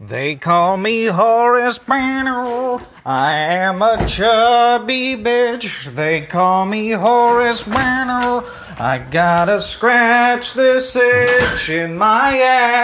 They call me Horace Banner. I am a chubby bitch. They call me Horace Banner. I gotta scratch this itch in my ass.